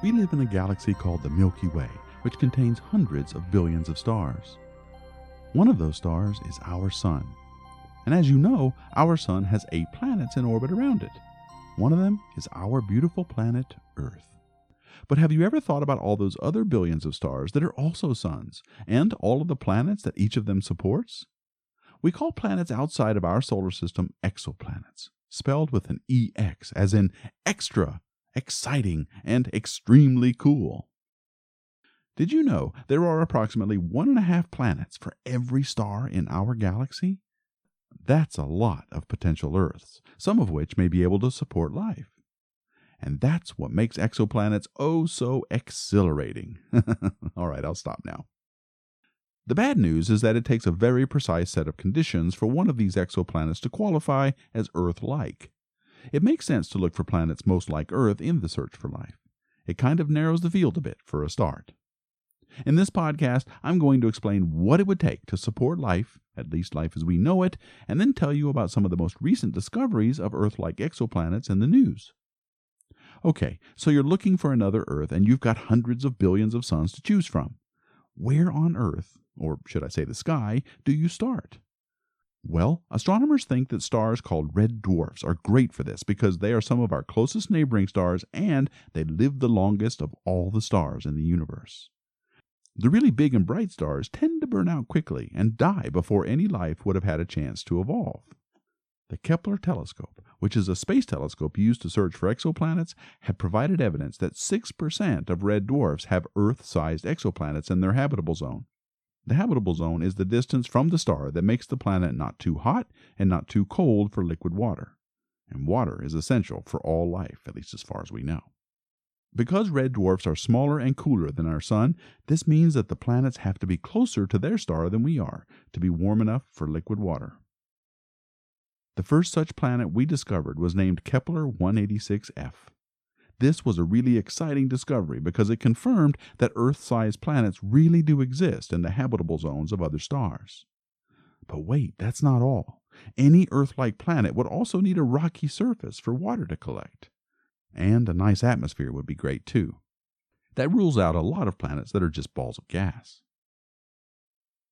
We live in a galaxy called the Milky Way, which contains hundreds of billions of stars. One of those stars is our Sun. And as you know, our Sun has eight planets in orbit around it. One of them is our beautiful planet, Earth. But have you ever thought about all those other billions of stars that are also suns, and all of the planets that each of them supports? We call planets outside of our solar system exoplanets, spelled with an EX, as in extra exciting, and extremely cool. Did you know there are approximately one and a half planets for every star in our galaxy? That's a lot of potential Earths, some of which may be able to support life. And that's what makes exoplanets oh so exhilarating. All right, I'll stop now. The bad news is that it takes a very precise set of conditions for one of these exoplanets to qualify as Earth like. It makes sense to look for planets most like Earth in the search for life. It kind of narrows the field a bit for a start. In this podcast, I'm going to explain what it would take to support life, at least life as we know it, and then tell you about some of the most recent discoveries of Earth like exoplanets in the news. Okay, so you're looking for another Earth and you've got hundreds of billions of suns to choose from. Where on Earth, or should I say the sky, do you start? Well, astronomers think that stars called red dwarfs are great for this because they are some of our closest neighboring stars and they live the longest of all the stars in the universe. The really big and bright stars tend to burn out quickly and die before any life would have had a chance to evolve. The Kepler telescope, which is a space telescope used to search for exoplanets, had provided evidence that 6% of red dwarfs have Earth sized exoplanets in their habitable zone. The habitable zone is the distance from the star that makes the planet not too hot and not too cold for liquid water. And water is essential for all life, at least as far as we know. Because red dwarfs are smaller and cooler than our Sun, this means that the planets have to be closer to their star than we are to be warm enough for liquid water. The first such planet we discovered was named Kepler 186f. This was a really exciting discovery because it confirmed that Earth sized planets really do exist in the habitable zones of other stars. But wait, that's not all. Any Earth like planet would also need a rocky surface for water to collect. And a nice atmosphere would be great too. That rules out a lot of planets that are just balls of gas.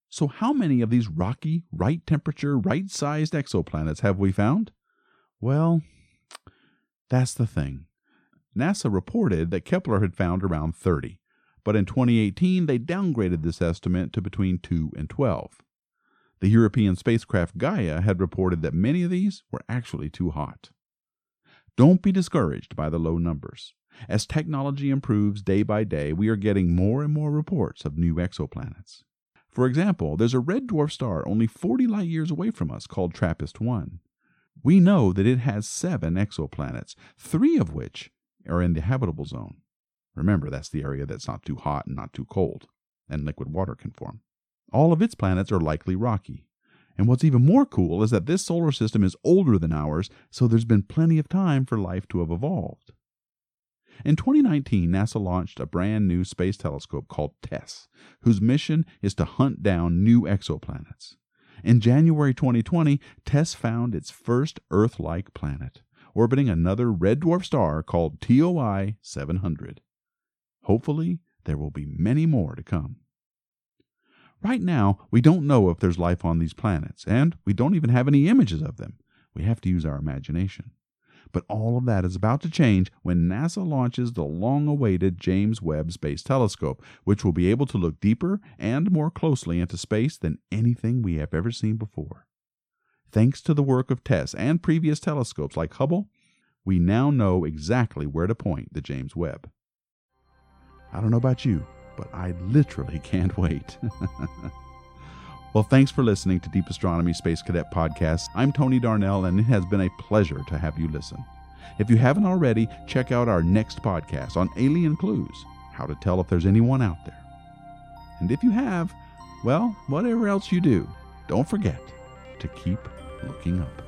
So, how many of these rocky, right temperature, right sized exoplanets have we found? Well, that's the thing. NASA reported that Kepler had found around 30, but in 2018 they downgraded this estimate to between 2 and 12. The European spacecraft Gaia had reported that many of these were actually too hot. Don't be discouraged by the low numbers. As technology improves day by day, we are getting more and more reports of new exoplanets. For example, there's a red dwarf star only 40 light years away from us called TRAPPIST 1. We know that it has seven exoplanets, three of which are in the habitable zone. Remember, that's the area that's not too hot and not too cold, and liquid water can form. All of its planets are likely rocky. And what's even more cool is that this solar system is older than ours, so there's been plenty of time for life to have evolved. In 2019, NASA launched a brand new space telescope called TESS, whose mission is to hunt down new exoplanets. In January 2020, TESS found its first Earth like planet orbiting another red dwarf star called TOI 700. Hopefully, there will be many more to come. Right now, we don't know if there's life on these planets, and we don't even have any images of them. We have to use our imagination. But all of that is about to change when NASA launches the long awaited James Webb Space Telescope, which will be able to look deeper and more closely into space than anything we have ever seen before. Thanks to the work of TESS and previous telescopes like Hubble, we now know exactly where to point the James Webb. I don't know about you, but I literally can't wait. well, thanks for listening to Deep Astronomy Space Cadet Podcast. I'm Tony Darnell, and it has been a pleasure to have you listen. If you haven't already, check out our next podcast on alien clues how to tell if there's anyone out there. And if you have, well, whatever else you do, don't forget to keep looking up.